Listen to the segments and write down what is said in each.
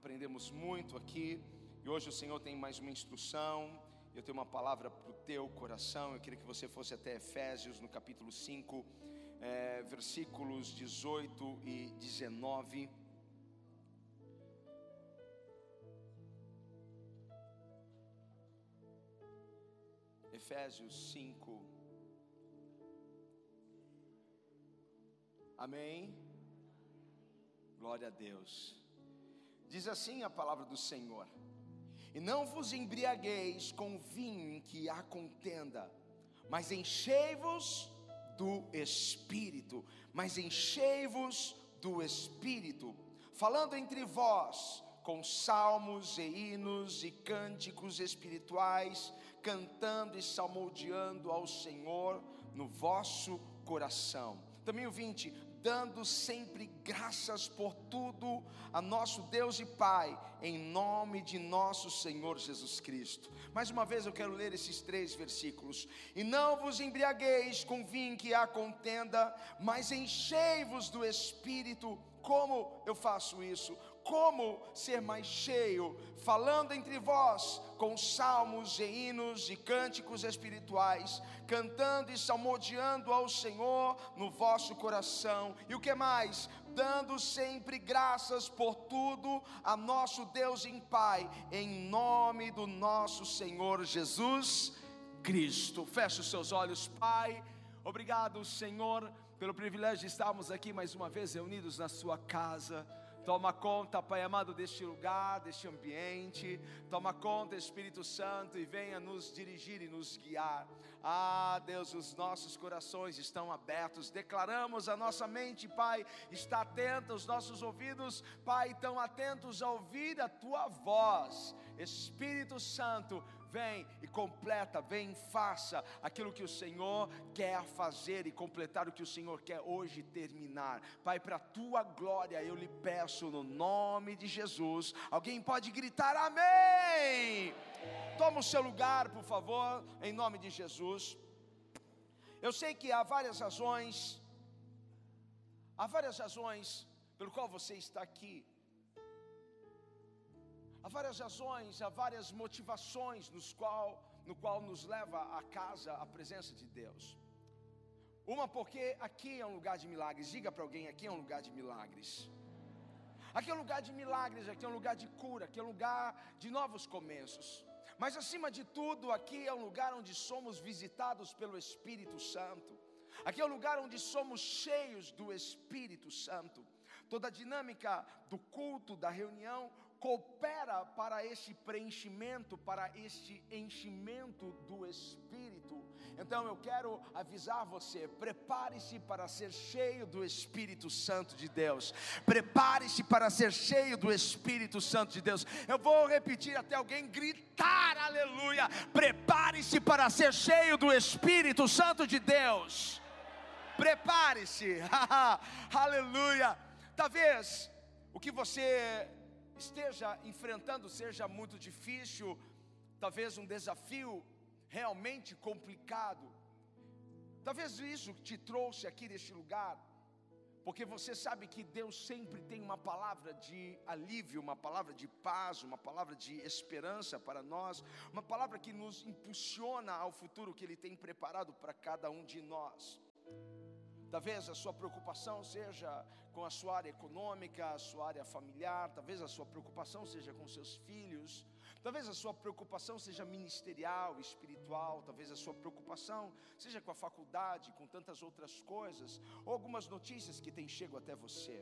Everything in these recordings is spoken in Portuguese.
aprendemos muito aqui. E hoje o Senhor tem mais uma instrução. Eu tenho uma palavra para o teu coração. Eu queria que você fosse até Efésios, no capítulo 5, é, versículos 18 e 19. Efésios 5. Amém. Glória a Deus. Diz assim a palavra do Senhor: E não vos embriagueis com vinho em que há contenda, mas enchei-vos do Espírito, mas enchei-vos do Espírito, falando entre vós com salmos e hinos e cânticos espirituais, cantando e salmodiando ao Senhor no vosso coração. Também o 20, dando sempre graças por tudo a nosso Deus e Pai, em nome de nosso Senhor Jesus Cristo. Mais uma vez eu quero ler esses três versículos. E não vos embriagueis com vinho que há contenda, mas enchei-vos do Espírito. Como eu faço isso? Como ser mais cheio, falando entre vós com salmos e hinos e cânticos espirituais, cantando e salmodiando ao Senhor no vosso coração. E o que mais? Dando sempre graças por tudo a nosso Deus em Pai, em nome do nosso Senhor Jesus Cristo. Feche os seus olhos, Pai. Obrigado, Senhor, pelo privilégio de estarmos aqui mais uma vez reunidos na Sua casa. Toma conta, Pai amado, deste lugar, deste ambiente. Toma conta, Espírito Santo, e venha nos dirigir e nos guiar. Ah, Deus, os nossos corações estão abertos. Declaramos a nossa mente, Pai, está atenta, os nossos ouvidos, Pai, estão atentos a ouvir a tua voz. Espírito Santo, vem e completa, vem e faça aquilo que o Senhor quer fazer e completar o que o Senhor quer hoje terminar. Pai, para a tua glória eu lhe peço no nome de Jesus. Alguém pode gritar amém? Toma o seu lugar, por favor, em nome de Jesus. Eu sei que há várias razões, há várias razões pelo qual você está aqui. Há várias razões, há várias motivações nos qual, no qual nos leva a casa a presença de Deus. Uma porque aqui é um lugar de milagres. Diga para alguém, aqui é um lugar de milagres. Aqui é um lugar de milagres, aqui é um lugar de cura, aqui é um lugar de novos começos. Mas acima de tudo, aqui é um lugar onde somos visitados pelo Espírito Santo. Aqui é um lugar onde somos cheios do Espírito Santo. Toda a dinâmica do culto, da reunião, coopera para este preenchimento, para este enchimento do Espírito. Então eu quero avisar você: prepare-se para ser cheio do Espírito Santo de Deus. Prepare-se para ser cheio do Espírito Santo de Deus. Eu vou repetir até alguém gritar, aleluia. Prepare-se para ser cheio do Espírito Santo de Deus. Prepare-se, aleluia. Talvez o que você esteja enfrentando seja muito difícil, talvez um desafio realmente complicado. Talvez isso te trouxe aqui neste lugar, porque você sabe que Deus sempre tem uma palavra de alívio, uma palavra de paz, uma palavra de esperança para nós, uma palavra que nos impulsiona ao futuro que Ele tem preparado para cada um de nós. Talvez a sua preocupação seja com a sua área econômica, a sua área familiar, talvez a sua preocupação seja com seus filhos, talvez a sua preocupação seja ministerial, espiritual, talvez a sua preocupação seja com a faculdade, com tantas outras coisas, ou algumas notícias que têm chego até você.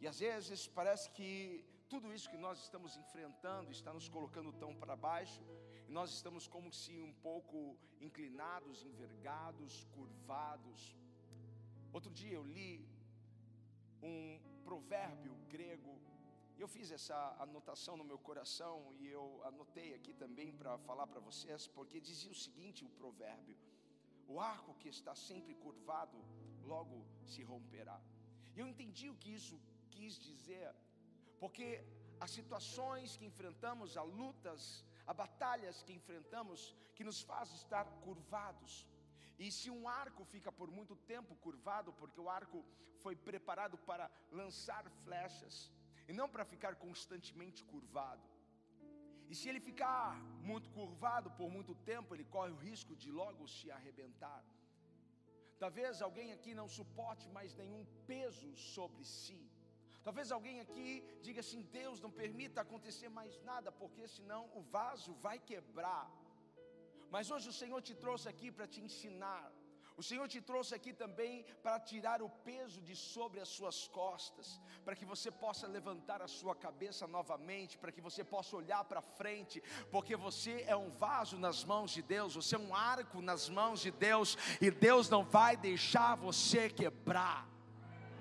E às vezes parece que tudo isso que nós estamos enfrentando está nos colocando tão para baixo, e nós estamos como se um pouco inclinados, envergados, curvados. Outro dia eu li um provérbio grego, eu fiz essa anotação no meu coração, e eu anotei aqui também para falar para vocês, porque dizia o seguinte: o provérbio, o arco que está sempre curvado, logo se romperá. E eu entendi o que isso quis dizer, porque as situações que enfrentamos, as lutas, as batalhas que enfrentamos, que nos faz estar curvados, e se um arco fica por muito tempo curvado, porque o arco foi preparado para lançar flechas, e não para ficar constantemente curvado. E se ele ficar muito curvado por muito tempo, ele corre o risco de logo se arrebentar. Talvez alguém aqui não suporte mais nenhum peso sobre si. Talvez alguém aqui diga assim: Deus não permita acontecer mais nada, porque senão o vaso vai quebrar. Mas hoje o Senhor te trouxe aqui para te ensinar o Senhor te trouxe aqui também para tirar o peso de sobre as suas costas, para que você possa levantar a sua cabeça novamente, para que você possa olhar para frente, porque você é um vaso nas mãos de Deus, você é um arco nas mãos de Deus, e Deus não vai deixar você quebrar.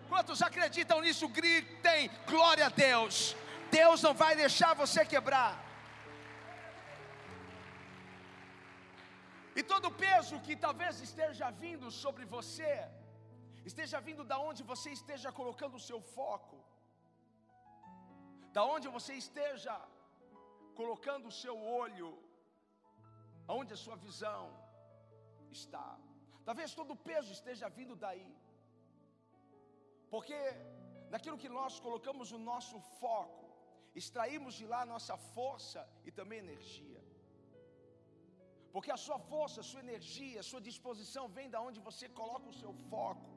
Quantos acreditam nisso? Gritem, glória a Deus. Deus não vai deixar você quebrar. E todo peso que talvez esteja vindo sobre você, esteja vindo da onde você esteja colocando o seu foco, da onde você esteja colocando o seu olho, aonde a sua visão está. Talvez todo peso esteja vindo daí. Porque naquilo que nós colocamos o nosso foco, extraímos de lá nossa força e também energia. Porque a sua força, a sua energia, a sua disposição vem da onde você coloca o seu foco.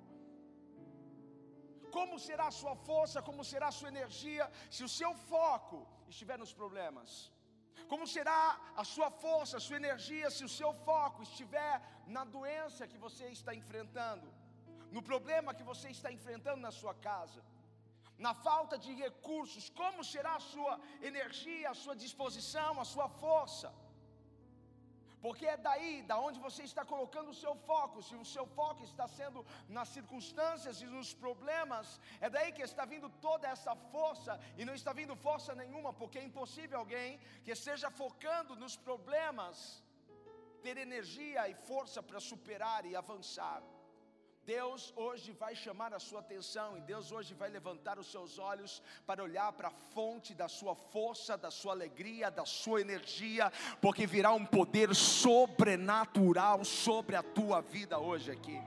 Como será a sua força, como será a sua energia se o seu foco estiver nos problemas? Como será a sua força, a sua energia se o seu foco estiver na doença que você está enfrentando, no problema que você está enfrentando na sua casa, na falta de recursos? Como será a sua energia, a sua disposição, a sua força? Porque é daí, da onde você está colocando o seu foco. Se o seu foco está sendo nas circunstâncias e nos problemas, é daí que está vindo toda essa força e não está vindo força nenhuma, porque é impossível alguém que esteja focando nos problemas ter energia e força para superar e avançar. Deus hoje vai chamar a sua atenção e Deus hoje vai levantar os seus olhos para olhar para a fonte da sua força, da sua alegria, da sua energia, porque virá um poder sobrenatural sobre a tua vida hoje aqui.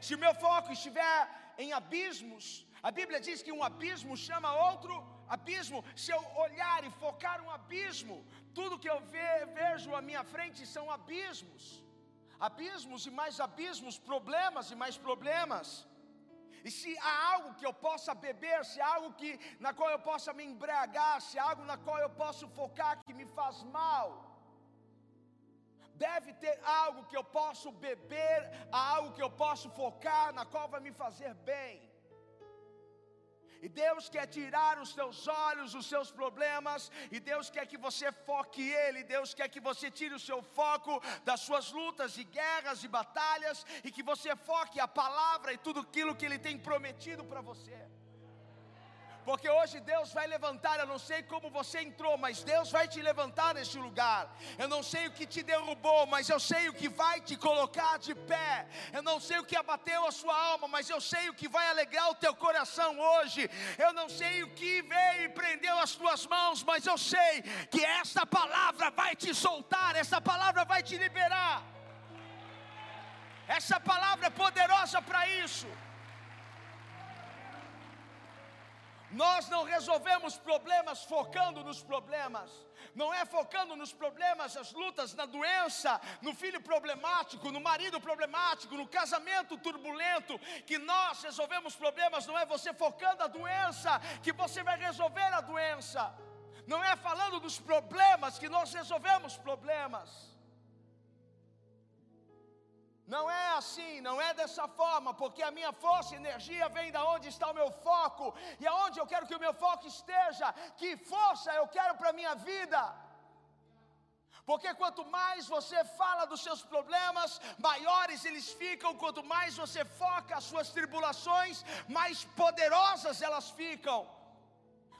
Se o meu foco estiver em abismos, a Bíblia diz que um abismo chama outro abismo. Se eu olhar e focar um abismo, tudo que eu vejo à minha frente são abismos abismos e mais abismos, problemas e mais problemas. E se há algo que eu possa beber, se há algo que na qual eu possa me embriagar, se há algo na qual eu posso focar que me faz mal, deve ter algo que eu posso beber, algo que eu posso focar, na qual vai me fazer bem. E Deus quer tirar os seus olhos, os seus problemas, e Deus quer que você foque Ele, Deus quer que você tire o seu foco das suas lutas e guerras e batalhas, e que você foque a palavra e tudo aquilo que Ele tem prometido para você. Porque hoje Deus vai levantar, eu não sei como você entrou, mas Deus vai te levantar neste lugar. Eu não sei o que te derrubou, mas eu sei o que vai te colocar de pé. Eu não sei o que abateu a sua alma, mas eu sei o que vai alegrar o teu coração hoje. Eu não sei o que veio e prendeu as tuas mãos, mas eu sei que esta palavra vai te soltar, essa palavra vai te liberar. Essa palavra é poderosa para isso. Nós não resolvemos problemas focando nos problemas, não é focando nos problemas, as lutas, na doença, no filho problemático, no marido problemático, no casamento turbulento, que nós resolvemos problemas, não é você focando a doença, que você vai resolver a doença, não é falando dos problemas que nós resolvemos problemas. Não é assim, não é dessa forma, porque a minha força e energia vem da onde está o meu foco e aonde eu quero que o meu foco esteja. Que força eu quero para a minha vida? Porque quanto mais você fala dos seus problemas, maiores eles ficam, quanto mais você foca as suas tribulações, mais poderosas elas ficam.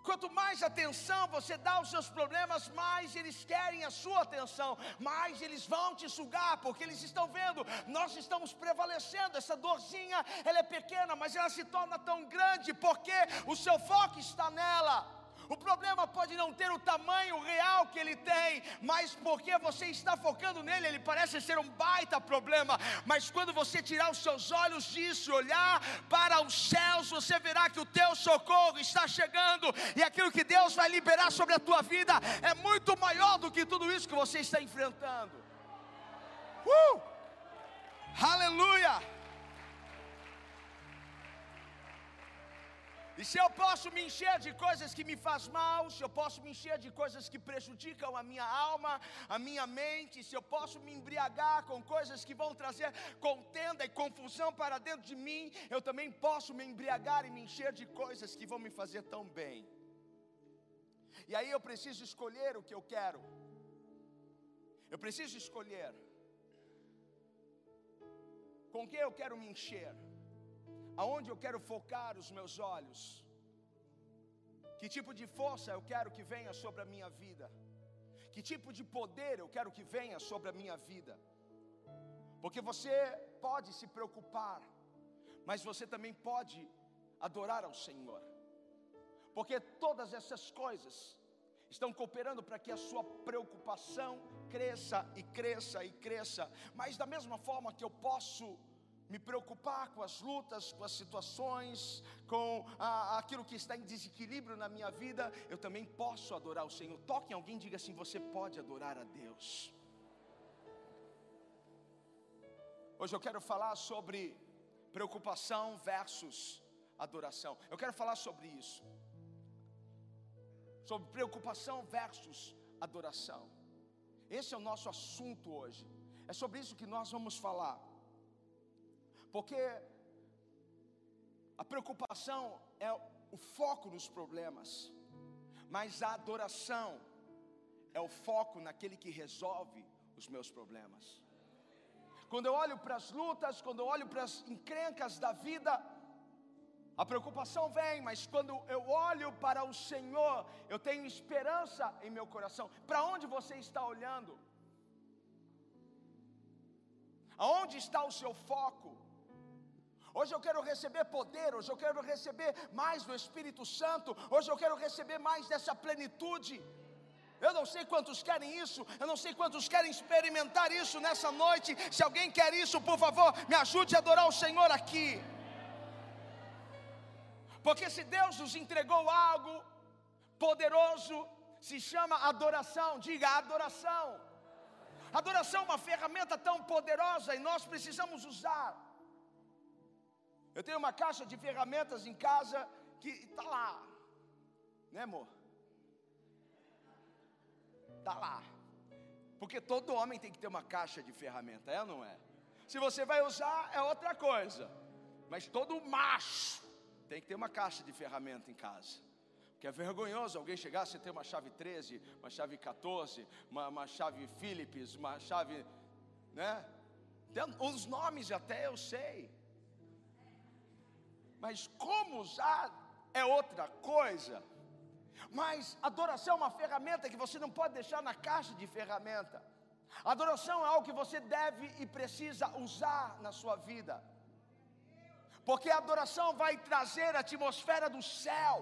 Quanto mais atenção você dá aos seus problemas, mais eles querem a sua atenção, mais eles vão te sugar, porque eles estão vendo, nós estamos prevalecendo. Essa dorzinha, ela é pequena, mas ela se torna tão grande porque o seu foco está nela. O problema pode não ter o tamanho real que ele tem, mas porque você está focando nele, ele parece ser um baita problema. Mas quando você tirar os seus olhos disso e olhar para os céus, você verá que o teu socorro está chegando e aquilo que Deus vai liberar sobre a tua vida é muito maior do que tudo isso que você está enfrentando. Uh! Aleluia! E se eu posso me encher de coisas que me faz mal, se eu posso me encher de coisas que prejudicam a minha alma, a minha mente, se eu posso me embriagar com coisas que vão trazer contenda e confusão para dentro de mim, eu também posso me embriagar e me encher de coisas que vão me fazer tão bem. E aí eu preciso escolher o que eu quero. Eu preciso escolher com que eu quero me encher aonde eu quero focar os meus olhos, que tipo de força eu quero que venha sobre a minha vida, que tipo de poder eu quero que venha sobre a minha vida, porque você pode se preocupar, mas você também pode adorar ao Senhor, porque todas essas coisas estão cooperando para que a sua preocupação cresça e cresça e cresça, mas da mesma forma que eu posso me preocupar com as lutas, com as situações, com ah, aquilo que está em desequilíbrio na minha vida, eu também posso adorar o Senhor. Toque em alguém e diga assim: você pode adorar a Deus. Hoje eu quero falar sobre preocupação versus adoração. Eu quero falar sobre isso. Sobre preocupação versus adoração. Esse é o nosso assunto hoje. É sobre isso que nós vamos falar. Porque a preocupação é o foco nos problemas, mas a adoração é o foco naquele que resolve os meus problemas. Quando eu olho para as lutas, quando eu olho para as encrencas da vida, a preocupação vem, mas quando eu olho para o Senhor, eu tenho esperança em meu coração. Para onde você está olhando? Aonde está o seu foco? Hoje eu quero receber poder, hoje eu quero receber mais do Espírito Santo, hoje eu quero receber mais dessa plenitude. Eu não sei quantos querem isso, eu não sei quantos querem experimentar isso nessa noite. Se alguém quer isso, por favor, me ajude a adorar o Senhor aqui. Porque se Deus nos entregou algo poderoso, se chama adoração, diga adoração. Adoração é uma ferramenta tão poderosa e nós precisamos usar. Eu tenho uma caixa de ferramentas em casa que está lá, né, amor? Está lá, porque todo homem tem que ter uma caixa de ferramenta, é ou não é? Se você vai usar, é outra coisa, mas todo macho tem que ter uma caixa de ferramenta em casa. Porque é vergonhoso alguém chegar, você ter uma chave 13, uma chave 14, uma, uma chave Philips, uma chave, né? Os nomes até eu sei mas como usar é outra coisa. Mas adoração é uma ferramenta que você não pode deixar na caixa de ferramenta. Adoração é algo que você deve e precisa usar na sua vida. Porque a adoração vai trazer a atmosfera do céu.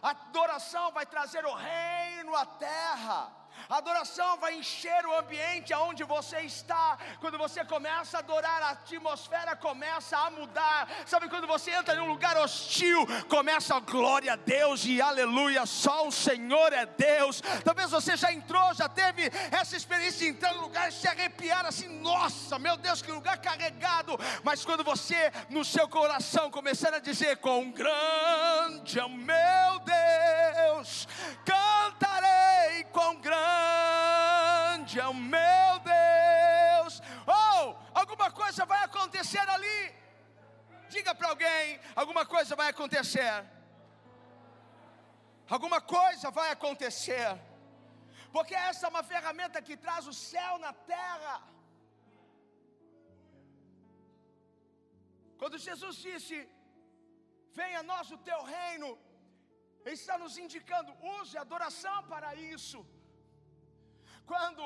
A adoração vai trazer o reino à terra. A adoração vai encher o ambiente aonde você está. Quando você começa a adorar, a atmosfera começa a mudar. Sabe quando você entra em um lugar hostil, começa a glória a Deus e aleluia, só o Senhor é Deus. Talvez você já entrou, já teve essa experiência de entrar no lugar e se arrepiar assim, nossa, meu Deus, que lugar carregado. Mas quando você no seu coração começar a dizer com grande é meu Deus, cantarei grande grande é o meu Deus. Ou oh, alguma coisa vai acontecer ali. Diga para alguém: alguma coisa vai acontecer. Alguma coisa vai acontecer. Porque essa é uma ferramenta que traz o céu na terra. Quando Jesus disse: Venha a nós o teu reino, Ele está nos indicando, use adoração para isso. Quando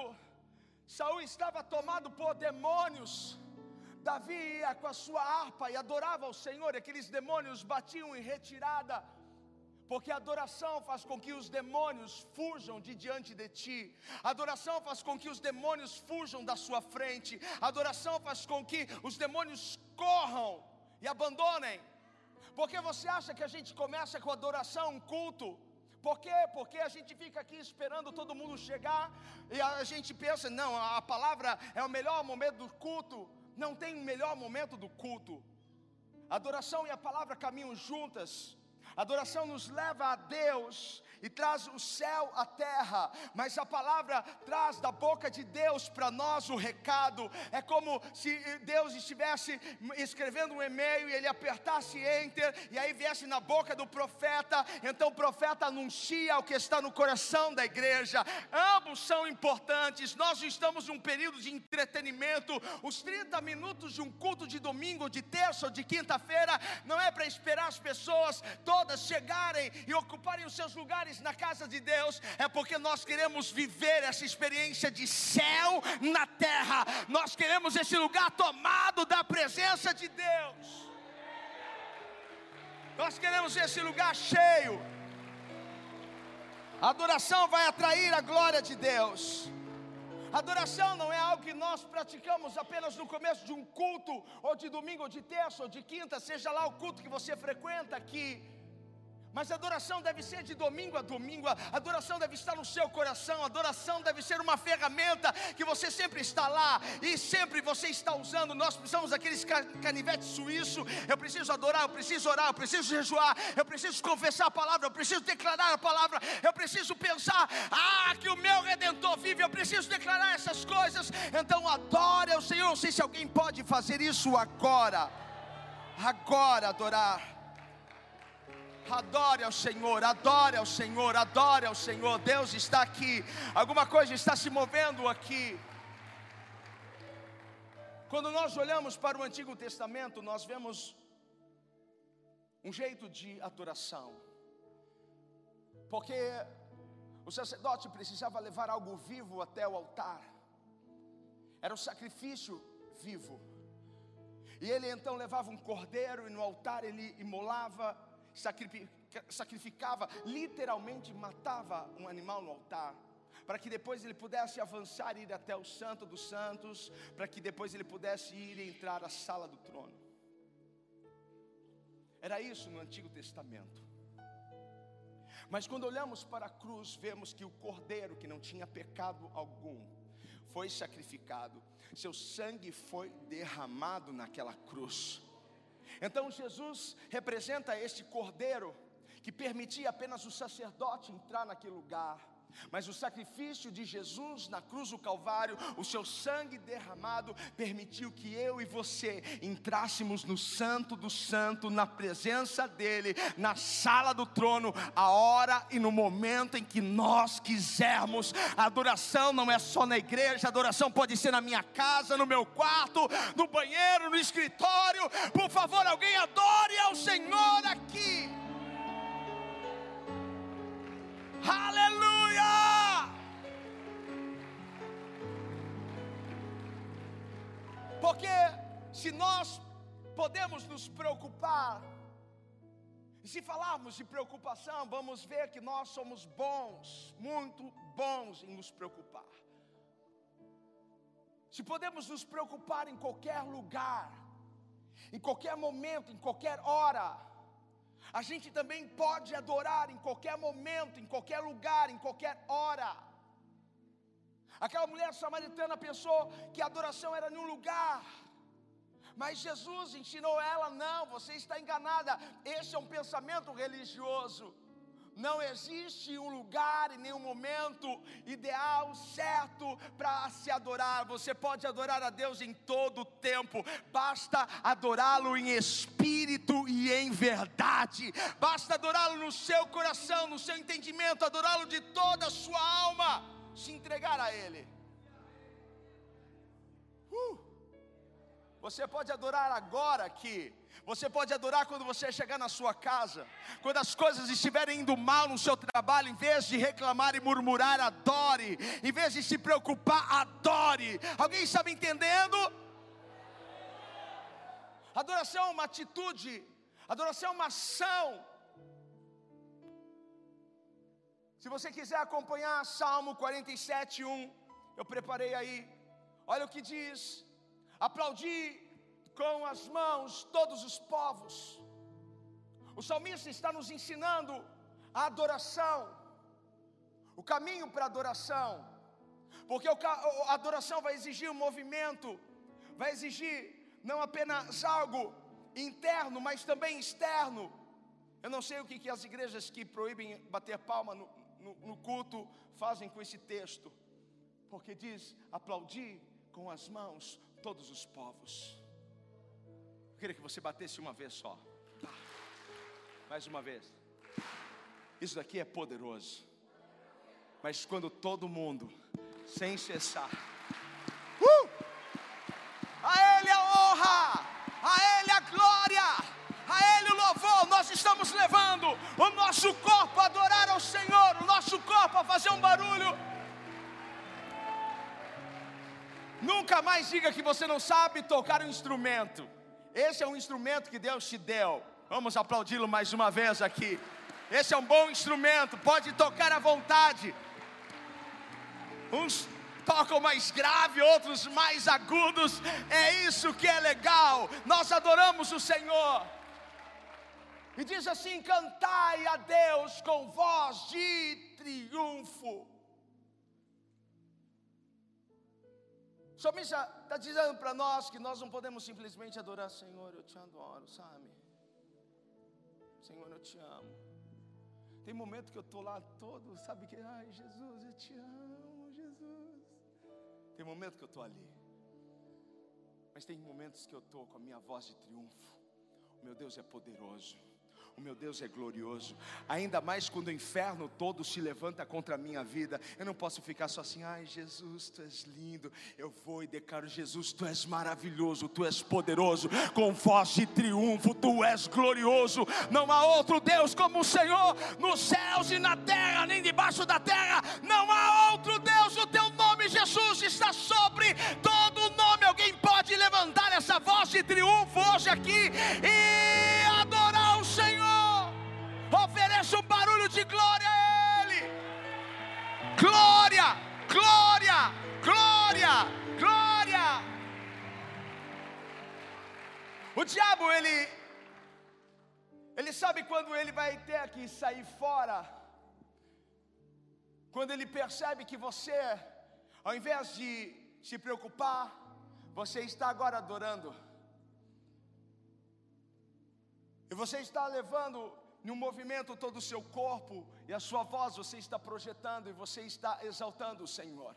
Saul estava tomado por demônios, Davi ia com a sua harpa e adorava ao Senhor, aqueles demônios batiam em retirada, Porque a adoração faz com que os demônios fujam de diante de ti. A adoração faz com que os demônios fujam da sua frente. A adoração faz com que os demônios corram e abandonem. Porque você acha que a gente começa com adoração, um culto? Por quê? Porque a gente fica aqui esperando todo mundo chegar e a gente pensa, não, a palavra é o melhor momento do culto. Não tem melhor momento do culto. Adoração e a palavra caminham juntas. Adoração nos leva a Deus e traz o céu à terra, mas a palavra traz da boca de Deus para nós o recado. É como se Deus estivesse escrevendo um e-mail e ele apertasse enter e aí viesse na boca do profeta, então o profeta anuncia o que está no coração da igreja. Ambos são importantes. Nós estamos num período de entretenimento. Os 30 minutos de um culto de domingo, de terça ou de quinta-feira não é para esperar as pessoas todas chegarem e ocuparem os seus lugares na casa de Deus, é porque nós queremos viver essa experiência de céu na terra, nós queremos esse lugar tomado da presença de Deus, nós queremos esse lugar cheio. A adoração vai atrair a glória de Deus. Adoração não é algo que nós praticamos apenas no começo de um culto, ou de domingo, ou de terça, ou de quinta, seja lá o culto que você frequenta aqui. Mas a adoração deve ser de domingo a domingo, a adoração deve estar no seu coração, a adoração deve ser uma ferramenta que você sempre está lá e sempre você está usando. Nós precisamos daqueles canivetes suíço. Eu preciso adorar, eu preciso orar, eu preciso jejuar, eu preciso confessar a palavra, eu preciso declarar a palavra, eu preciso pensar, ah, que o meu redentor vive, eu preciso declarar essas coisas. Então adore ao Senhor. Não sei se alguém pode fazer isso agora. Agora adorar. Adore ao Senhor, adore ao Senhor, adore ao Senhor. Deus está aqui, alguma coisa está se movendo aqui. Quando nós olhamos para o Antigo Testamento, nós vemos um jeito de adoração, porque o sacerdote precisava levar algo vivo até o altar, era o sacrifício vivo, e ele então levava um cordeiro, e no altar ele imolava sacrificava, literalmente matava um animal no altar, para que depois ele pudesse avançar e ir até o Santo dos Santos, para que depois ele pudesse ir e entrar à sala do trono. Era isso no Antigo Testamento. Mas quando olhamos para a cruz, vemos que o cordeiro, que não tinha pecado algum, foi sacrificado, seu sangue foi derramado naquela cruz. Então Jesus representa este cordeiro que permitia apenas o sacerdote entrar naquele lugar. Mas o sacrifício de Jesus na cruz do Calvário, o seu sangue derramado, permitiu que eu e você entrássemos no Santo do Santo, na presença dEle, na sala do trono, a hora e no momento em que nós quisermos. A adoração não é só na igreja, a adoração pode ser na minha casa, no meu quarto, no banheiro, no escritório. Por favor, alguém adore ao Senhor aqui. Aleluia! Se nós podemos nos preocupar, e se falarmos de preocupação, vamos ver que nós somos bons, muito bons em nos preocupar. Se podemos nos preocupar em qualquer lugar, em qualquer momento, em qualquer hora, a gente também pode adorar em qualquer momento, em qualquer lugar, em qualquer hora. Aquela mulher samaritana pensou que a adoração era em um lugar, mas Jesus ensinou ela: não, você está enganada. Esse é um pensamento religioso. Não existe um lugar e nenhum momento ideal, certo para se adorar. Você pode adorar a Deus em todo o tempo, basta adorá-lo em espírito e em verdade, basta adorá-lo no seu coração, no seu entendimento, adorá-lo de toda a sua alma, se entregar a Ele. Uh. Você pode adorar agora aqui. Você pode adorar quando você chegar na sua casa. Quando as coisas estiverem indo mal no seu trabalho, em vez de reclamar e murmurar, adore. Em vez de se preocupar, adore. Alguém está me entendendo? Adoração é uma atitude, adoração é uma ação. Se você quiser acompanhar Salmo 47, 1, eu preparei aí. Olha o que diz: aplaudi com as mãos todos os povos. O salmista está nos ensinando a adoração, o caminho para a adoração, porque a adoração vai exigir um movimento, vai exigir não apenas algo interno, mas também externo. Eu não sei o que, que as igrejas que proíbem bater palma no, no, no culto fazem com esse texto, porque diz: aplaudir com as mãos todos os povos. Eu queria que você batesse uma vez só. Mais uma vez. Isso daqui é poderoso. Mas quando todo mundo, sem cessar, uh! a Ele a honra, a Ele a glória, a Ele o louvor, nós estamos levando o nosso corpo a adorar ao Senhor, o nosso corpo a fazer um barulho. Nunca mais diga que você não sabe tocar um instrumento. Esse é um instrumento que Deus te deu. Vamos aplaudi-lo mais uma vez aqui. Esse é um bom instrumento, pode tocar à vontade. Uns tocam mais grave, outros mais agudos. É isso que é legal. Nós adoramos o Senhor. E diz assim: cantai a Deus com voz de triunfo. O salmista está dizendo para nós que nós não podemos simplesmente adorar, Senhor, eu te adoro, sabe? Senhor, eu te amo. Tem momento que eu estou lá todo, sabe que, ai Jesus, eu te amo, Jesus. Tem momento que eu estou ali. Mas tem momentos que eu estou com a minha voz de triunfo. O meu Deus é poderoso. O meu Deus é glorioso. Ainda mais quando o inferno todo se levanta contra a minha vida. Eu não posso ficar só assim, ai Jesus, tu és lindo. Eu vou e declaro: Jesus, tu és maravilhoso, tu és poderoso. Com voz de triunfo, tu és glorioso. Não há outro Deus como o Senhor nos céus e na terra, nem debaixo da terra. Não há outro Deus. O teu nome, Jesus, está sobre todo nome. Alguém pode levantar essa voz de triunfo hoje aqui e. Ofereça um barulho de glória a Ele. Glória, glória, glória, glória. O diabo, ele, ele sabe quando ele vai ter que sair fora. Quando ele percebe que você, ao invés de se preocupar, você está agora adorando. E você está levando no movimento todo o seu corpo e a sua voz você está projetando e você está exaltando o Senhor.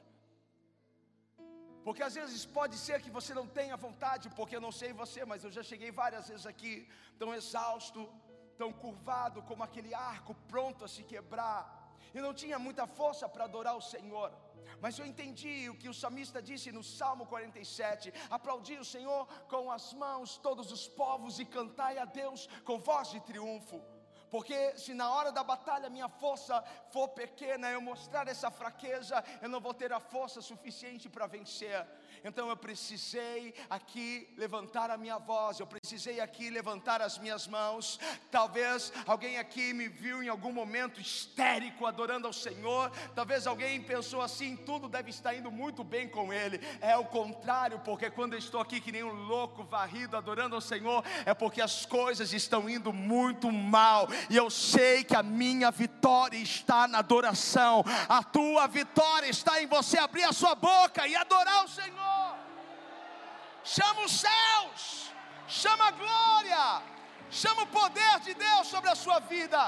Porque às vezes pode ser que você não tenha vontade, porque eu não sei você, mas eu já cheguei várias vezes aqui, tão exausto, tão curvado, como aquele arco pronto a se quebrar, e não tinha muita força para adorar o Senhor. Mas eu entendi o que o salmista disse no Salmo 47: aplaudi o Senhor com as mãos, todos os povos, e cantai a Deus com voz de triunfo. Porque se na hora da batalha minha força for pequena, eu mostrar essa fraqueza, eu não vou ter a força suficiente para vencer. Então eu precisei aqui levantar a minha voz, eu precisei aqui levantar as minhas mãos. Talvez alguém aqui me viu em algum momento histérico adorando ao Senhor. Talvez alguém pensou assim: tudo deve estar indo muito bem com ele. É o contrário, porque quando eu estou aqui que nem um louco varrido adorando ao Senhor, é porque as coisas estão indo muito mal. E eu sei que a minha vitória está na adoração. A tua vitória está em você abrir a sua boca e adorar o Senhor chama os céus, chama a glória, chama o poder de Deus sobre a sua vida.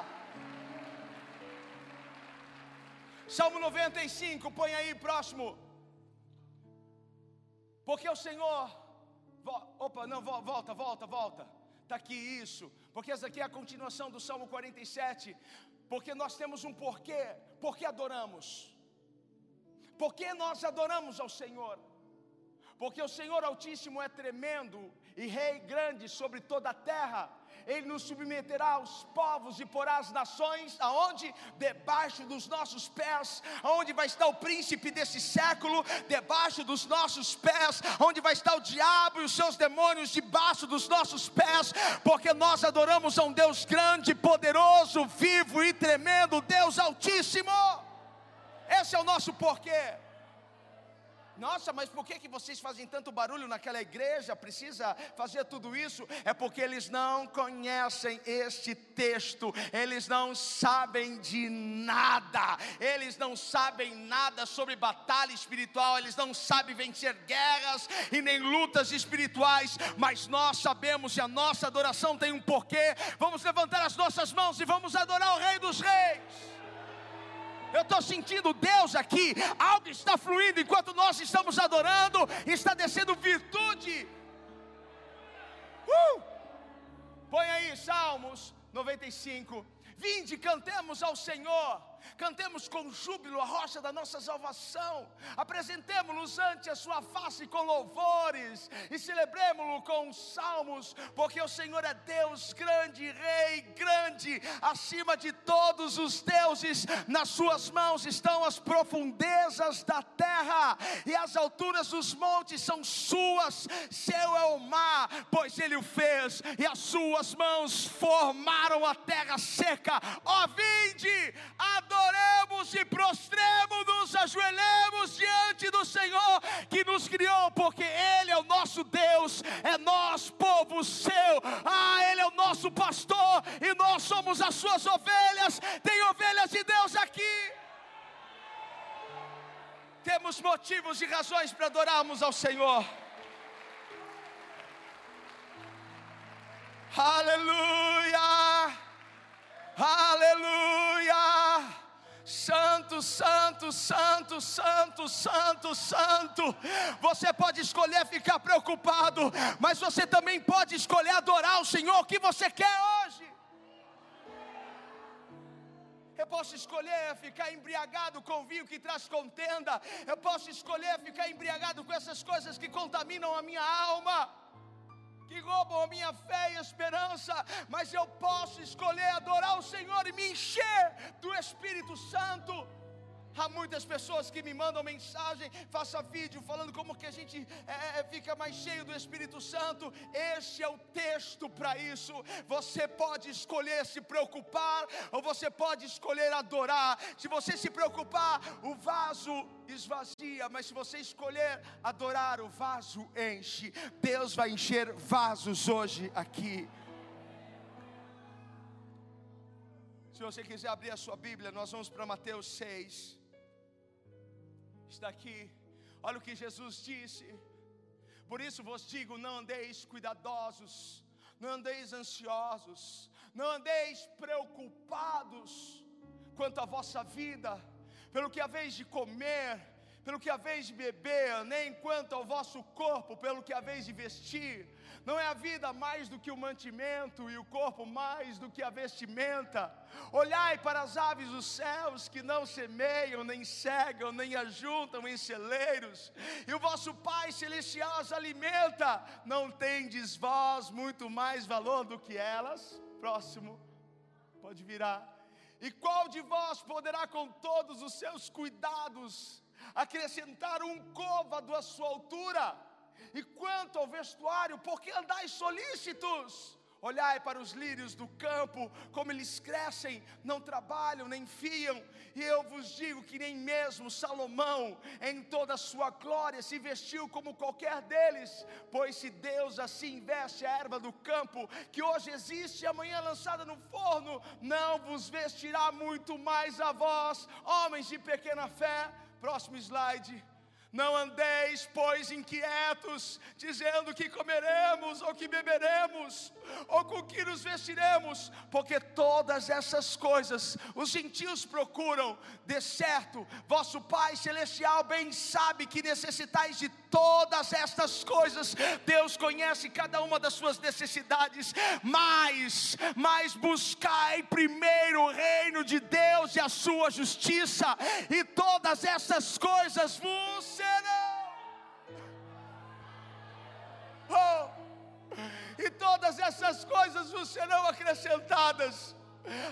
Salmo 95, põe aí próximo. Porque o Senhor, opa, não, volta, volta, volta. Está aqui isso, porque essa aqui é a continuação do Salmo 47. Porque nós temos um porquê, porque adoramos. Porque nós adoramos ao Senhor porque o Senhor Altíssimo é tremendo e Rei grande sobre toda a terra. Ele nos submeterá aos povos e porá as nações aonde? Debaixo dos nossos pés. Aonde vai estar o príncipe desse século? Debaixo dos nossos pés. Onde vai estar o diabo e os seus demônios debaixo dos nossos pés? Porque nós adoramos a um Deus grande, poderoso, vivo e tremendo, Deus Altíssimo. Esse é o nosso porquê. Nossa, mas por que, que vocês fazem tanto barulho naquela igreja? Precisa fazer tudo isso? É porque eles não conhecem este texto, eles não sabem de nada, eles não sabem nada sobre batalha espiritual, eles não sabem vencer guerras e nem lutas espirituais, mas nós sabemos e a nossa adoração tem um porquê. Vamos levantar as nossas mãos e vamos adorar o Rei dos Reis. Eu estou sentindo Deus aqui, algo está fluindo enquanto nós estamos adorando, está descendo virtude. Uh! Põe aí Salmos 95. Vinde, cantemos ao Senhor cantemos com júbilo a rocha da nossa salvação, apresentemos-nos ante a sua face com louvores e celebremos-lo com salmos, porque o Senhor é Deus grande, Rei grande, acima de todos os deuses, nas suas mãos estão as profundezas da terra e as alturas dos montes são suas, seu é o mar, pois ele o fez, e as suas mãos formaram a terra seca. Ó, vinde, adoremos adoremos e prostremos-nos, ajoelhemos diante do Senhor que nos criou, porque Ele é o nosso Deus, é nós, povo seu, ah, Ele é o nosso pastor e nós somos as suas ovelhas. Tem ovelhas de Deus aqui. Temos motivos e razões para adorarmos ao Senhor. Aleluia! Aleluia! Santo, santo, santo, santo, santo, santo. Você pode escolher ficar preocupado, mas você também pode escolher adorar o Senhor. Que você quer hoje? Eu posso escolher ficar embriagado com vinho que traz contenda. Eu posso escolher ficar embriagado com essas coisas que contaminam a minha alma que roubam minha fé e esperança, mas eu posso escolher adorar o Senhor e me encher do Espírito Santo. Há muitas pessoas que me mandam mensagem, faça vídeo falando como que a gente é, é, fica mais cheio do Espírito Santo. Este é o texto para isso. Você pode escolher se preocupar ou você pode escolher adorar. Se você se preocupar, o vaso esvazia, mas se você escolher adorar, o vaso enche. Deus vai encher vasos hoje aqui. Se você quiser abrir a sua Bíblia, nós vamos para Mateus 6 está aqui. Olha o que Jesus disse. Por isso vos digo: não andeis cuidadosos, não andeis ansiosos, não andeis preocupados quanto à vossa vida, pelo que haveis de comer, pelo que haveis de beber, nem quanto ao vosso corpo, pelo que haveis de vestir. Não é a vida mais do que o mantimento e o corpo mais do que a vestimenta. Olhai para as aves dos céus que não semeiam, nem cegam, nem ajuntam em celeiros, e o vosso Pai celestial as alimenta. Não tendes vós muito mais valor do que elas? Próximo, pode virar. E qual de vós poderá, com todos os seus cuidados, acrescentar um côvado à sua altura? E quanto ao vestuário, por que andais solícitos? Olhai para os lírios do campo, como eles crescem, não trabalham, nem fiam, e eu vos digo que nem mesmo Salomão, em toda a sua glória, se vestiu como qualquer deles. Pois se Deus assim veste a erva do campo, que hoje existe e amanhã lançada no forno, não vos vestirá muito mais a vós, homens de pequena fé. Próximo slide. Não andeis, pois, inquietos, dizendo que comeremos, ou que beberemos, ou com que nos vestiremos, porque todas essas coisas os gentios procuram, de certo, vosso Pai Celestial bem sabe que necessitais de todas estas coisas, Deus conhece cada uma das suas necessidades, mas, mas buscai primeiro o reino de Deus e a sua justiça, e todas essas coisas vos todas essas coisas vos serão acrescentadas.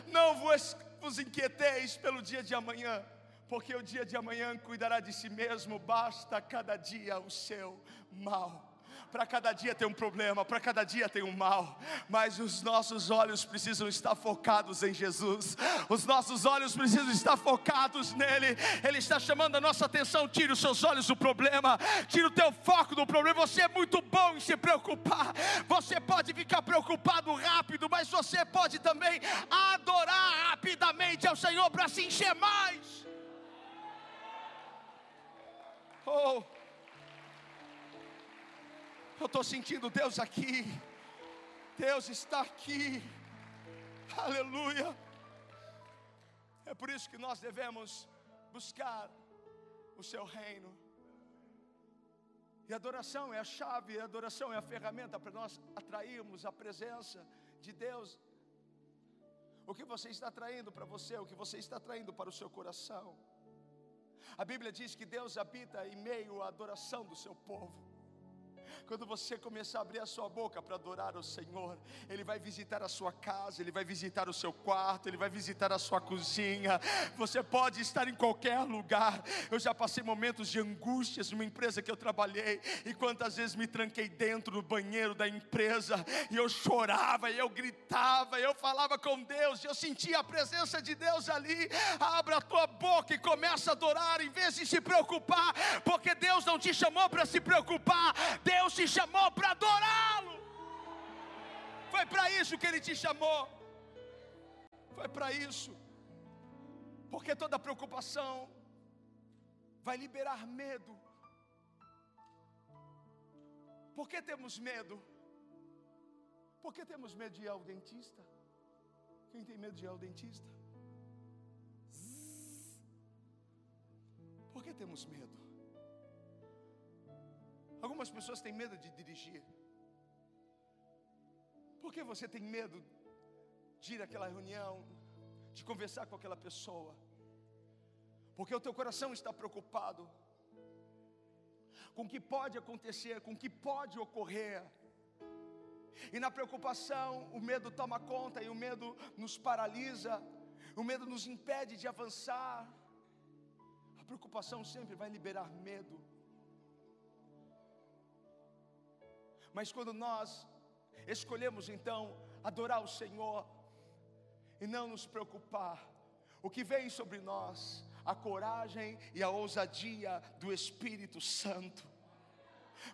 Não vos, vos inquieteis pelo dia de amanhã, porque o dia de amanhã cuidará de si mesmo, basta cada dia o seu mal. Para cada dia tem um problema, para cada dia tem um mal, mas os nossos olhos precisam estar focados em Jesus, os nossos olhos precisam estar focados nele. Ele está chamando a nossa atenção. Tire os seus olhos do problema, tire o teu foco do problema. Você é muito bom em se preocupar, você pode ficar preocupado rápido, mas você pode também adorar rapidamente ao Senhor para se encher mais. Oh. Eu estou sentindo Deus aqui. Deus está aqui. Aleluia. É por isso que nós devemos buscar o seu reino. E adoração é a chave, a adoração é a ferramenta para nós atrairmos a presença de Deus. O que você está atraindo para você, o que você está atraindo para o seu coração. A Bíblia diz que Deus habita em meio à adoração do seu povo. Quando você começar a abrir a sua boca para adorar o Senhor, Ele vai visitar a sua casa, Ele vai visitar o seu quarto, Ele vai visitar a sua cozinha. Você pode estar em qualquer lugar. Eu já passei momentos de angústias numa empresa que eu trabalhei, e quantas vezes me tranquei dentro do banheiro da empresa, e eu chorava, e eu gritava, e eu falava com Deus, e eu sentia a presença de Deus ali. Abra a tua boca e começa a adorar, em vez de se preocupar, porque Deus não te chamou para se preocupar, Deus te chamou para adorá-lo. Foi para isso que Ele te chamou. Foi para isso. Porque toda preocupação vai liberar medo. Por que temos medo? Por que temos medo de ir ao dentista? Quem tem medo de ir ao dentista? Por que temos medo? Algumas pessoas têm medo de dirigir. Por que você tem medo de ir àquela reunião, de conversar com aquela pessoa? Porque o teu coração está preocupado com o que pode acontecer, com o que pode ocorrer. E na preocupação, o medo toma conta e o medo nos paralisa, o medo nos impede de avançar. A preocupação sempre vai liberar medo. Mas quando nós escolhemos então adorar o Senhor e não nos preocupar, o que vem sobre nós, a coragem e a ousadia do Espírito Santo.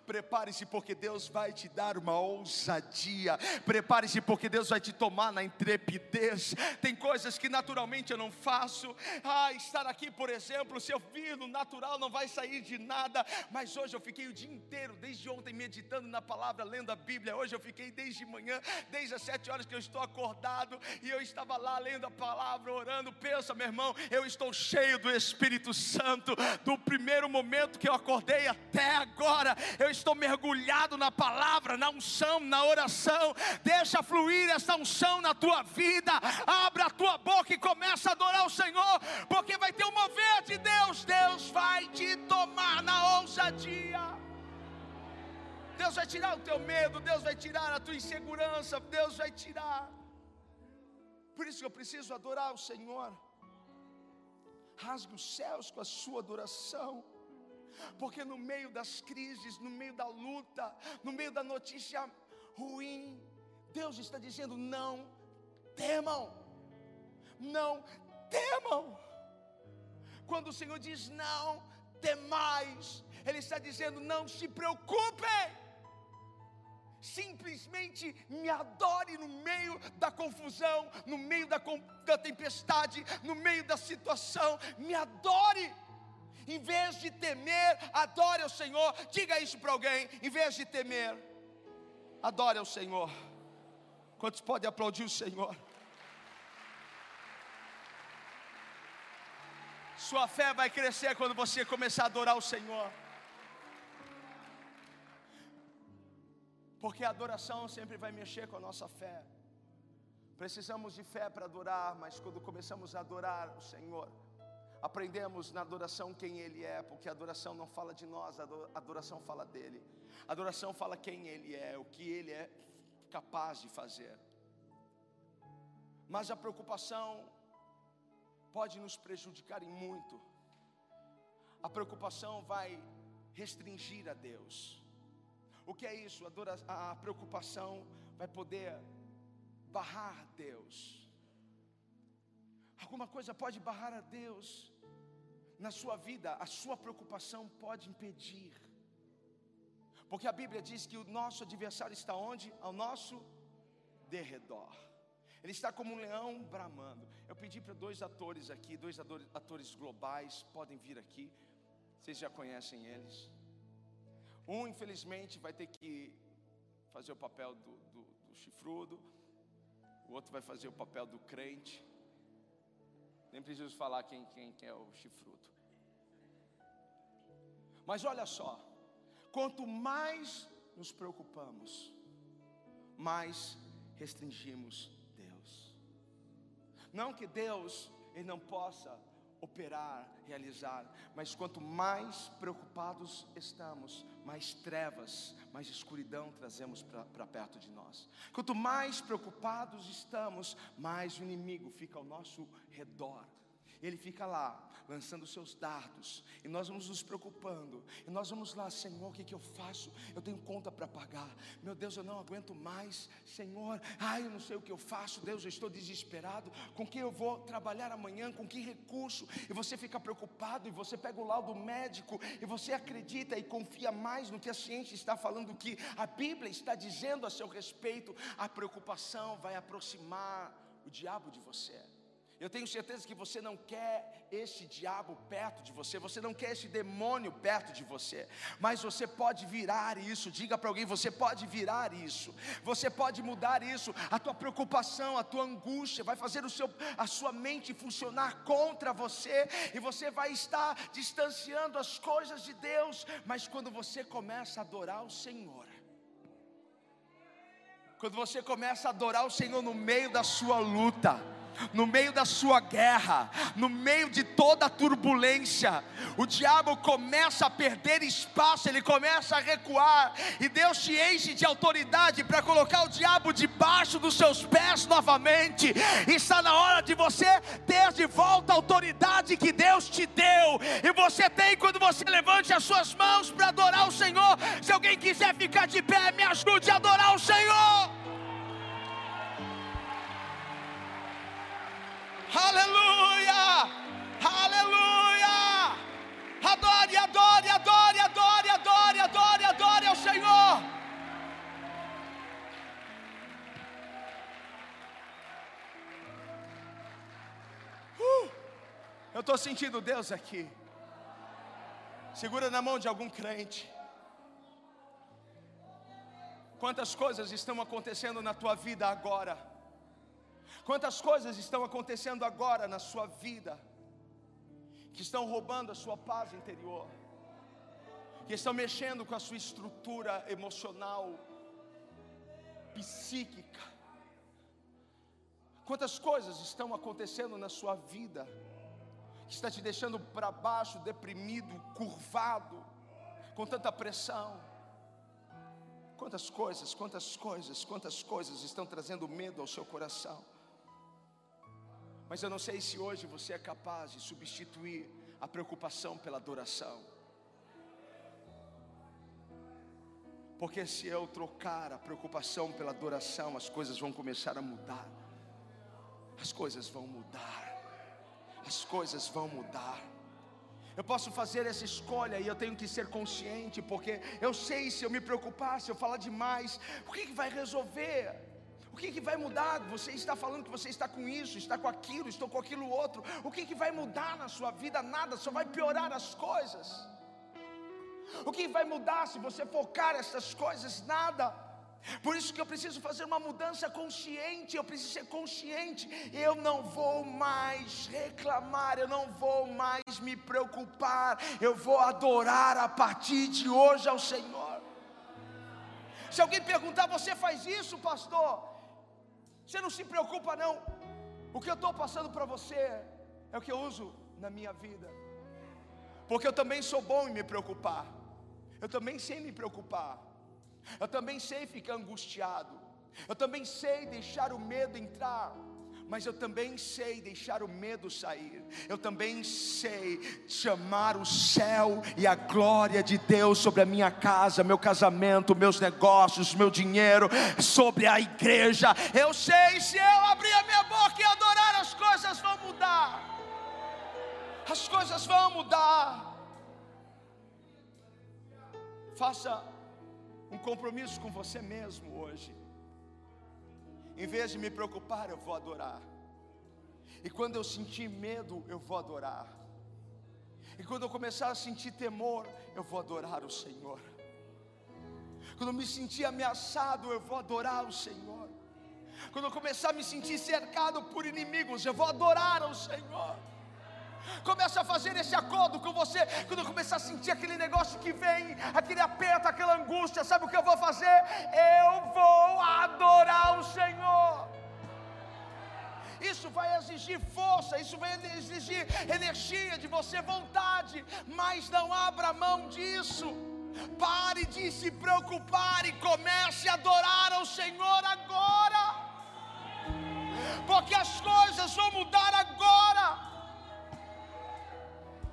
Prepare-se porque Deus vai te dar uma ousadia. Prepare-se porque Deus vai te tomar na intrepidez. Tem coisas que naturalmente eu não faço. Ah, estar aqui, por exemplo, se eu vir no natural não vai sair de nada. Mas hoje eu fiquei o dia inteiro, desde ontem, meditando na palavra, lendo a Bíblia. Hoje eu fiquei desde manhã, desde as sete horas que eu estou acordado. E eu estava lá lendo a palavra, orando. Pensa, meu irmão, eu estou cheio do Espírito Santo. Do primeiro momento que eu acordei até agora eu estou mergulhado na palavra, na unção, na oração. Deixa fluir essa unção na tua vida. Abra a tua boca e começa a adorar o Senhor, porque vai ter um mover de Deus. Deus vai te tomar na ousadia. Deus vai tirar o teu medo, Deus vai tirar a tua insegurança, Deus vai tirar. Por isso que eu preciso adorar o Senhor. Rasgue os céus com a sua adoração porque no meio das crises, no meio da luta, no meio da notícia ruim, Deus está dizendo: não temam, não temam. Quando o Senhor diz não temais, Ele está dizendo: não se preocupem simplesmente me adore no meio da confusão, no meio da, da, tempestade, no meio da situação, me adore. Em vez de temer, adore ao Senhor. Diga isso para alguém. Em vez de temer, adore ao Senhor. Quantos podem aplaudir o Senhor? Sua fé vai crescer quando você começar a adorar o Senhor. Porque a adoração sempre vai mexer com a nossa fé. Precisamos de fé para adorar, mas quando começamos a adorar o Senhor, aprendemos na adoração quem Ele é, porque a adoração não fala de nós, a adoração fala dele. A adoração fala quem Ele é, o que Ele é, capaz de fazer. Mas a preocupação pode nos prejudicar em muito. A preocupação vai restringir a Deus. O que é isso? A, preocupação vai poder barrar Deus. Alguma coisa pode barrar a Deus na sua vida, a sua preocupação pode impedir. Porque a Bíblia diz que o nosso adversário está onde? Ao nosso derredor. Ele está como um leão bramando. Eu pedi para dois atores aqui, dois atores globais, podem vir aqui. Vocês já conhecem eles. Um, infelizmente, vai ter que fazer o papel do, do, do chifrudo. O outro vai fazer o papel do crente. Nem preciso falar quem, quem, quem é o chifrudo. Mas olha só, quanto mais nos preocupamos, mais restringimos Deus. Não que Deus ele não possa operar, realizar, mas quanto mais preocupados estamos, mais trevas, mais escuridão trazemos para perto de nós. Quanto mais preocupados estamos, mais o inimigo fica ao nosso redor. Ele fica lá, lançando seus dardos, e nós vamos nos preocupando, e nós vamos lá, Senhor, o que, que eu faço? Eu tenho conta para pagar, meu Deus, eu não aguento mais, Senhor, ai, eu não sei o que eu faço, Deus, eu estou desesperado, com quem eu vou trabalhar amanhã, com que recurso? E você fica preocupado, e você pega o laudo médico, e você acredita e confia mais no que a ciência está falando, que a Bíblia está dizendo a seu respeito, a preocupação vai aproximar o diabo de você. Eu tenho certeza que você não quer esse diabo perto de você, você não quer esse demônio perto de você, mas você pode virar isso. Diga para alguém: você pode virar isso, você pode mudar isso. A tua preocupação, a tua angústia vai fazer o seu, a sua mente funcionar contra você, e você vai estar distanciando as coisas de Deus. Mas quando você começa a adorar o Senhor, quando você começa a adorar o Senhor no meio da sua luta, no meio da sua guerra, no meio de toda a turbulência, o diabo começa a perder espaço, ele começa a recuar, e Deus te enche de autoridade para colocar o diabo debaixo dos seus pés novamente. Está na hora de você ter de volta a autoridade que Deus te deu, e você tem quando você levante as suas mãos para adorar o Senhor. Se alguém quiser ficar de pé, me ajude a adorar o Senhor. Aleluia! Aleluia! Adore, adore, adore, adore, adore, adore, adore ao Senhor. Uh, eu estou sentindo Deus aqui. Segura na mão de algum crente. Quantas coisas estão acontecendo na tua vida agora? Quantas coisas estão acontecendo agora na sua vida, que estão roubando a sua paz interior, que estão mexendo com a sua estrutura emocional, psíquica. Quantas coisas estão acontecendo na sua vida, que está te deixando para baixo, deprimido, curvado, com tanta pressão. Quantas coisas, quantas coisas, quantas coisas estão trazendo medo ao seu coração. Mas eu não sei se hoje você é capaz de substituir a preocupação pela adoração. Porque se eu trocar a preocupação pela adoração, as coisas vão começar a mudar. As coisas vão mudar. As coisas vão mudar. Eu posso fazer essa escolha e eu tenho que ser consciente, porque eu sei se eu me preocupar, se eu falar demais, o que, que vai resolver? O que, que vai mudar? Você está falando que você está com isso, está com aquilo, estou com aquilo outro. O que, que vai mudar na sua vida? Nada, só vai piorar as coisas. O que vai mudar se você focar essas coisas? Nada. Por isso que eu preciso fazer uma mudança consciente, eu preciso ser consciente. Eu não vou mais reclamar, eu não vou mais me preocupar, eu vou adorar a partir de hoje ao Senhor. Se alguém perguntar, você faz isso, pastor? Você não se preocupa, não. O que eu estou passando para você é o que eu uso na minha vida. Porque eu também sou bom em me preocupar. Eu também sei me preocupar. Eu também sei ficar angustiado. Eu também sei deixar o medo entrar mas eu também sei deixar o medo sair, eu também sei chamar o céu e a glória de Deus sobre a minha casa, meu casamento, meus negócios, meu dinheiro, sobre a igreja. Eu sei, se eu abrir a minha boca e adorar, as coisas vão mudar, as coisas vão mudar. Faça um compromisso com você mesmo hoje. Em vez de me preocupar, eu vou adorar. E quando eu sentir medo, eu vou adorar. E quando eu começar a sentir temor, eu vou adorar o Senhor. Quando eu me sentir ameaçado, eu vou adorar o Senhor. Quando eu começar a me sentir cercado por inimigos, eu vou adorar o Senhor. Começa a fazer esse acordo com você. Quando eu começar a sentir aquele negócio que vem, aquele aperto, aquela angústia, sabe o que eu vou fazer? Eu vou adorar o Senhor. Isso vai exigir força, isso vai exigir energia de você, vontade, mas não abra mão disso. Pare de se preocupar e comece a adorar ao Senhor agora, porque as coisas vão mudar agora.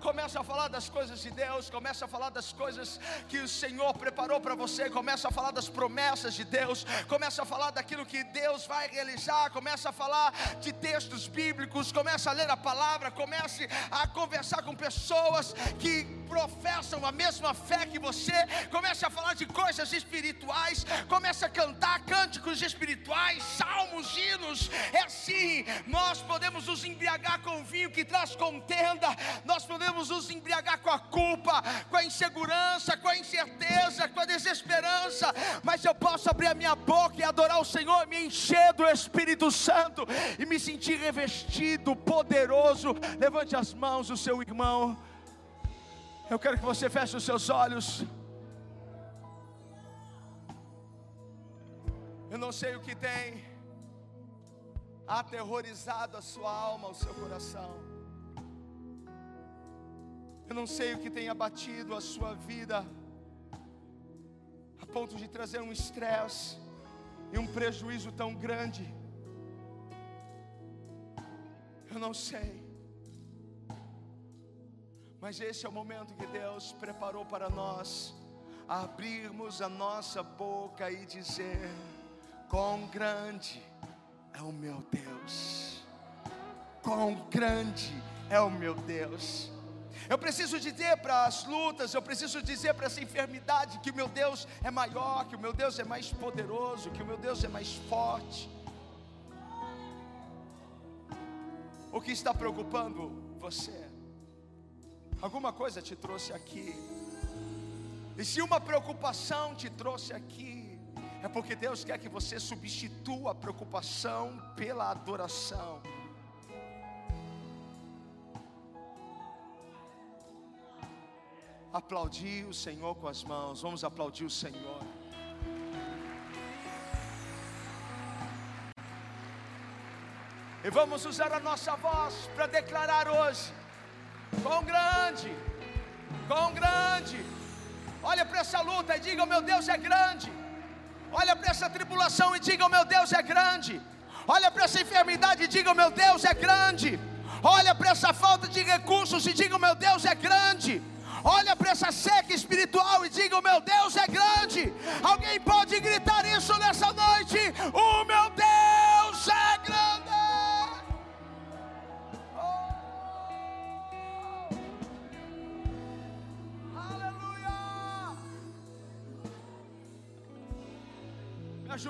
Começa a falar das coisas de Deus, começa a falar das coisas que o Senhor preparou para você, começa a falar das promessas de Deus, começa a falar daquilo que Deus vai realizar, começa a falar de textos bíblicos, começa a ler a palavra, comece a conversar com pessoas que professam a mesma fé que você, comece a falar de coisas espirituais, comece a cantar cânticos espirituais, salmos, hinos. É assim, nós podemos nos embriagar com vinho que traz contenda, nós podemos podemos nos embriagar com a culpa, com a insegurança, com a incerteza, com a desesperança, mas eu posso abrir a minha boca e adorar o Senhor, me encher do Espírito Santo e me sentir revestido, poderoso. Levante as mãos, o seu irmão. Eu quero que você feche os seus olhos. Eu não sei o que tem aterrorizado a sua alma, o seu coração. Eu não sei o que tem abatido a sua vida, a ponto de trazer um estresse e um prejuízo tão grande. Eu não sei. Mas esse é o momento que Deus preparou para nós abrirmos a nossa boca e dizer: Quão grande é o meu Deus! Quão grande é o meu Deus! Eu preciso dizer para as lutas, eu preciso dizer para essa enfermidade que o meu Deus é maior, que o meu Deus é mais poderoso, que o meu Deus é mais forte. O que está preocupando você? Alguma coisa te trouxe aqui. E se uma preocupação te trouxe aqui, é porque Deus quer que você substitua a preocupação pela adoração. aplaudir o Senhor com as mãos. Vamos aplaudir o Senhor. E vamos usar a nossa voz para declarar hoje: quão grande, quão grande. Olha para essa luta e diga: o meu Deus é grande. Olha para essa tribulação e diga: o meu Deus é grande. Olha para essa enfermidade e diga: o meu Deus é grande. Olha para essa falta de recursos e diga: meu Deus é grande. Olha para essa seca espiritual e diga: meu Deus é grande. Alguém pode gritar isso nessa noite? O meu Deus é grande.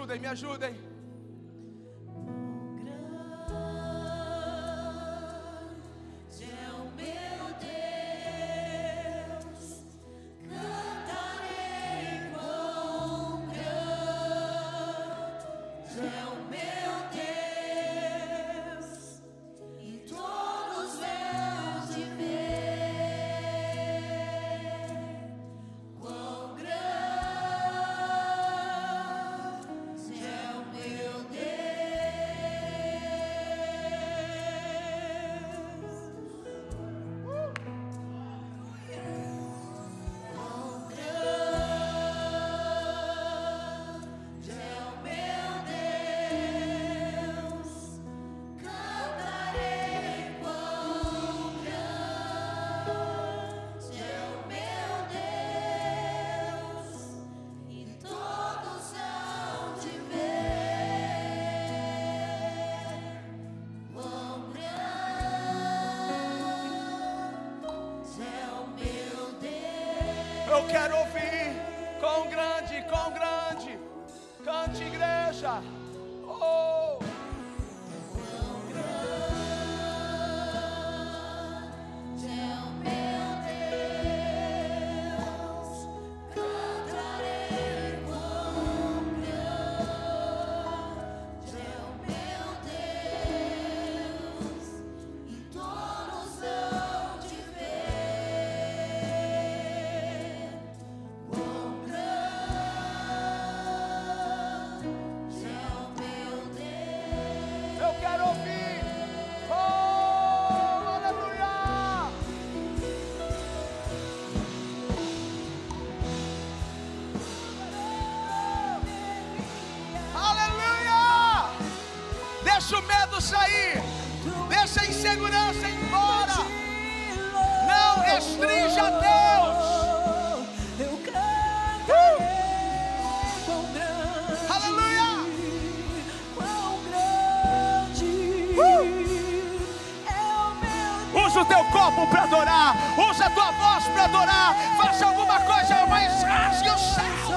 Ajudem, me ajudem. Eu quero ouvir insegurança embora. Não restrinja a Deus. Eu quão grande, Aleluia. quão grande é o meu Usa o teu corpo para adorar. Usa a tua voz para adorar. Faça alguma coisa, mas rasgue os céus.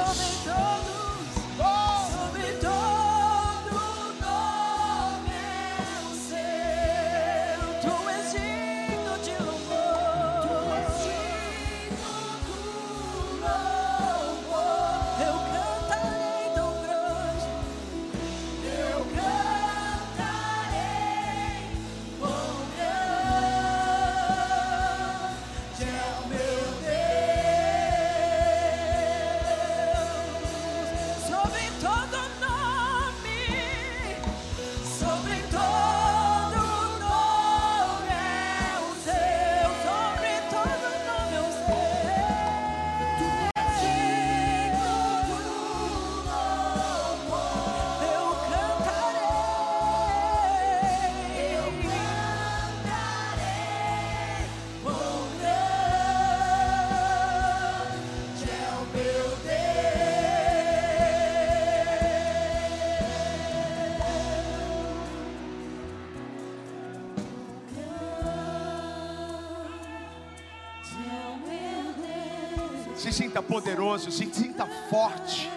Poderoso, se sinta forte.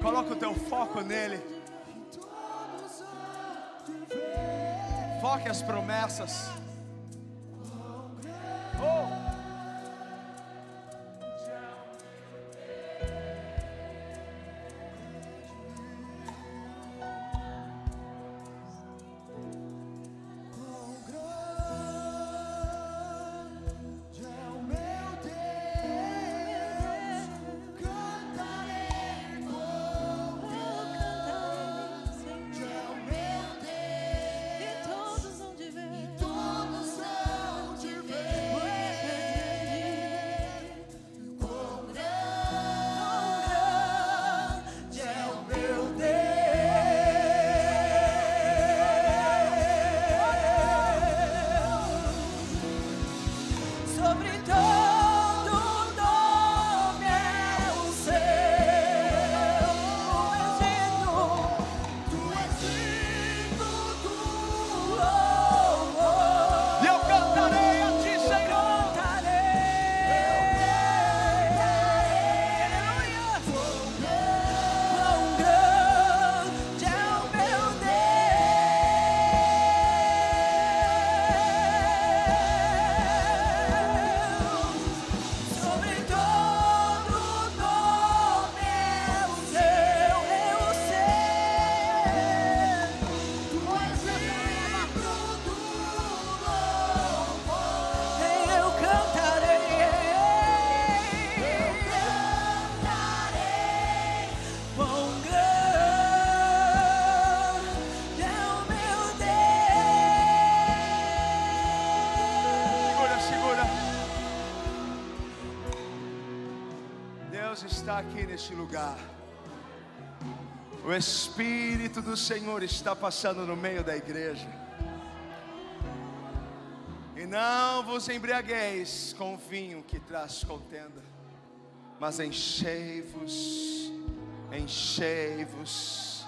Coloca o teu foco nele. Foque as promessas. Oh. Deus está aqui neste lugar. O Espírito do Senhor está passando no meio da igreja. E não vos embriagueis com o vinho que traz contenda, mas enchei-vos, enchei-vos,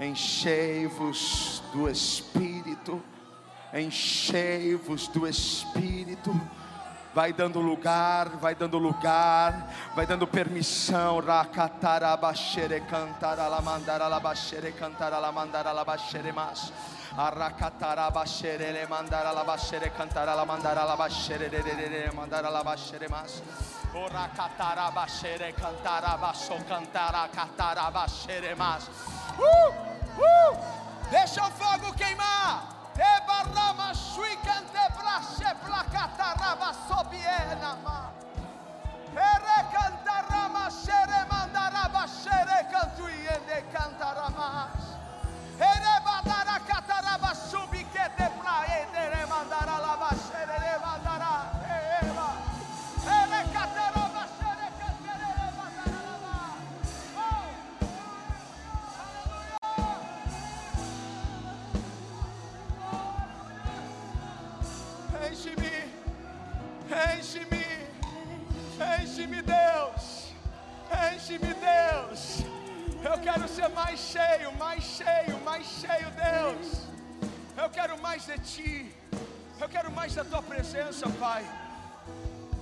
enchei-vos do Espírito. Enchei-vos do Espírito. Vai dando lugar, vai dando lugar, vai dando permissão. Rakatarabaxere cantara la mandara la baxere cantara la mandara la baxere mas. Arrakatarabaxere le mandara la baxere cantara la mandara la baxere de de de de mandara la baxere mas. Orakatarabaxere cantara baixo cantara catarabaxere mas. Uh! Uh! Deixa o fogo queimar. Cantarama xere mandaraba xere cantuiende cantaramas. Ere enche-me, enche-me, Deus, enche-me, Deus. Eu quero ser mais cheio, mais cheio, mais cheio, Deus. Eu quero mais de Ti, eu quero mais da Tua presença, Pai.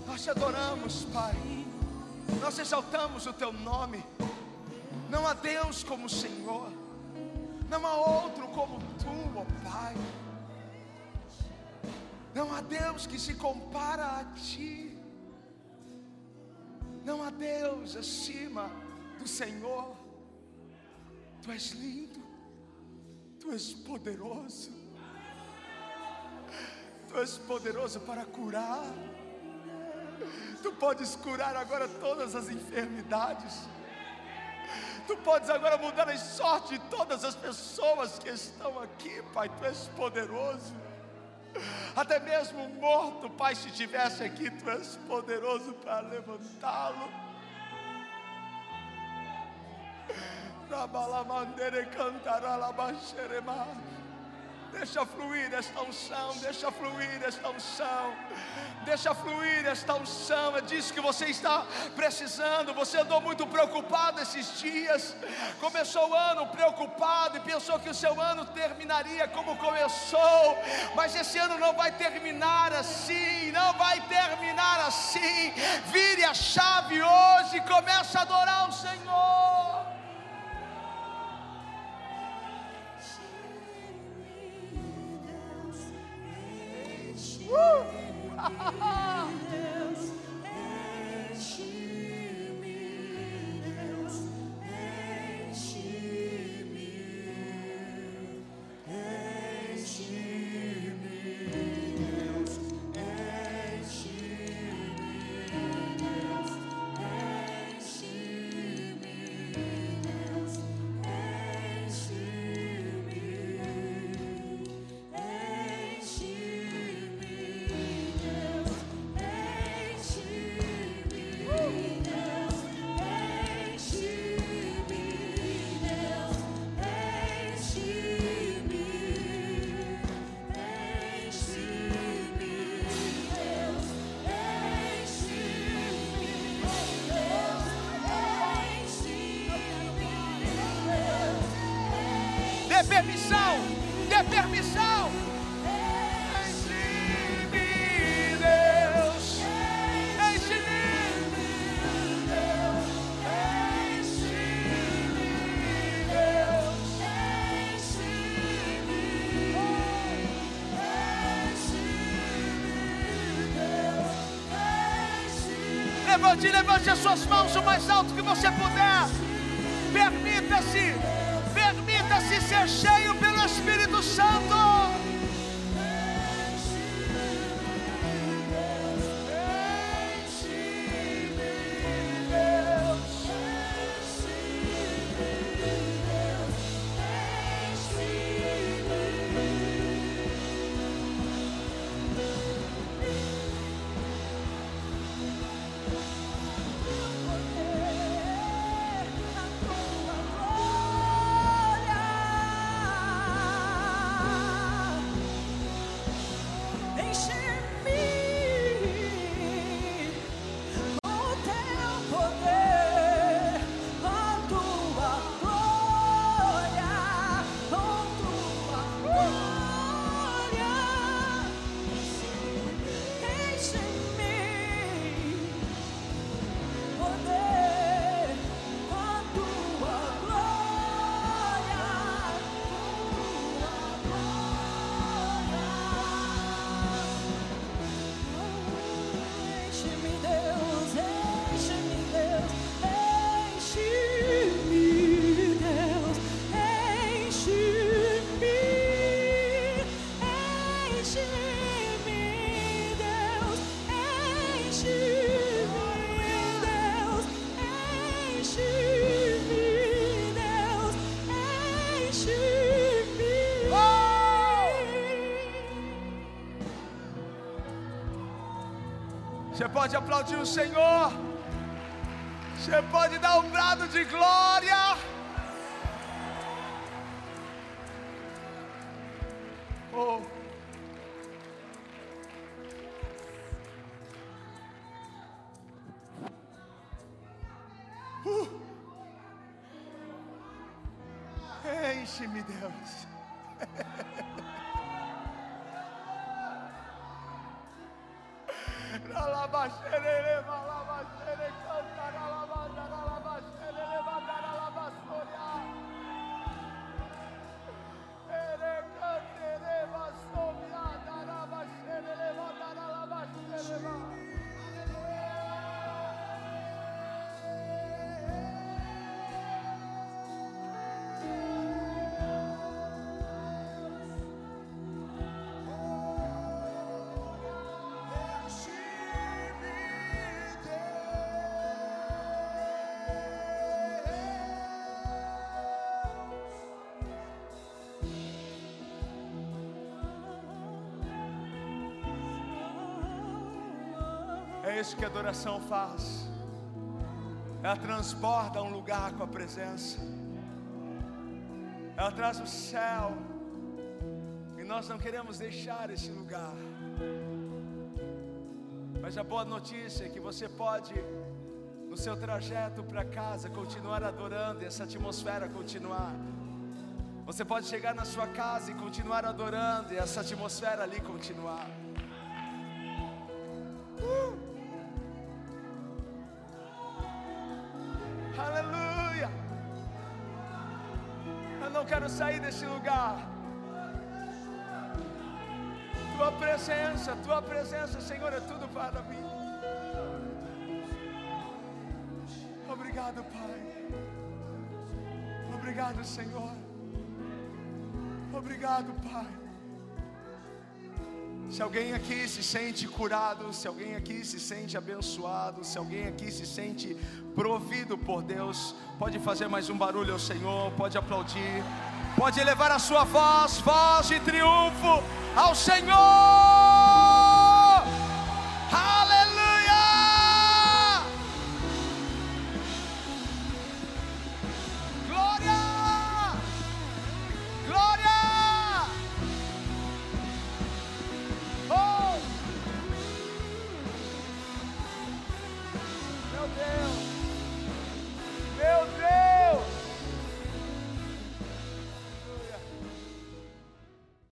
Nós te adoramos, Pai. Nós exaltamos o Teu nome. Não há Deus como o Senhor, não há outro como Tu, ó Pai. Não há Deus que se compara a ti. Não há Deus acima do Senhor. Tu és lindo. Tu és poderoso. Tu és poderoso para curar. Tu podes curar agora todas as enfermidades. Tu podes agora mudar a sorte de todas as pessoas que estão aqui, Pai. Tu és poderoso. Até mesmo morto, Pai, se estivesse aqui, Tu és poderoso para levantá-lo. Rabalamandere cantaralabaxerema. Deixa fluir esta unção, deixa fluir esta unção, deixa fluir esta unção. É disso que você está precisando. Você andou muito preocupado esses dias. Começou o ano preocupado e pensou que o seu ano terminaria como começou, mas esse ano não vai terminar assim, não vai terminar assim. Vire a chave hoje e comece a adorar o Senhor. Woo! Levante, as suas mãos o mais alto que você puder. Aplaudir o Senhor. Você pode dar um brado de glória. Isso que a adoração faz. Ela transborda um lugar com a presença. Ela traz o céu. E nós não queremos deixar esse lugar. Mas a boa notícia é que você pode, no seu trajeto para casa, continuar adorando e essa atmosfera continuar. Você pode chegar na sua casa e continuar adorando e essa atmosfera ali continuar. Presença, tua presença, Senhor, é tudo para mim. Obrigado, Pai. Obrigado, Senhor. Obrigado, Pai. Se alguém aqui se sente curado, se alguém aqui se sente abençoado, se alguém aqui se sente provido por Deus, pode fazer mais um barulho ao Senhor, pode aplaudir, pode elevar a sua voz, voz de triunfo ao Senhor.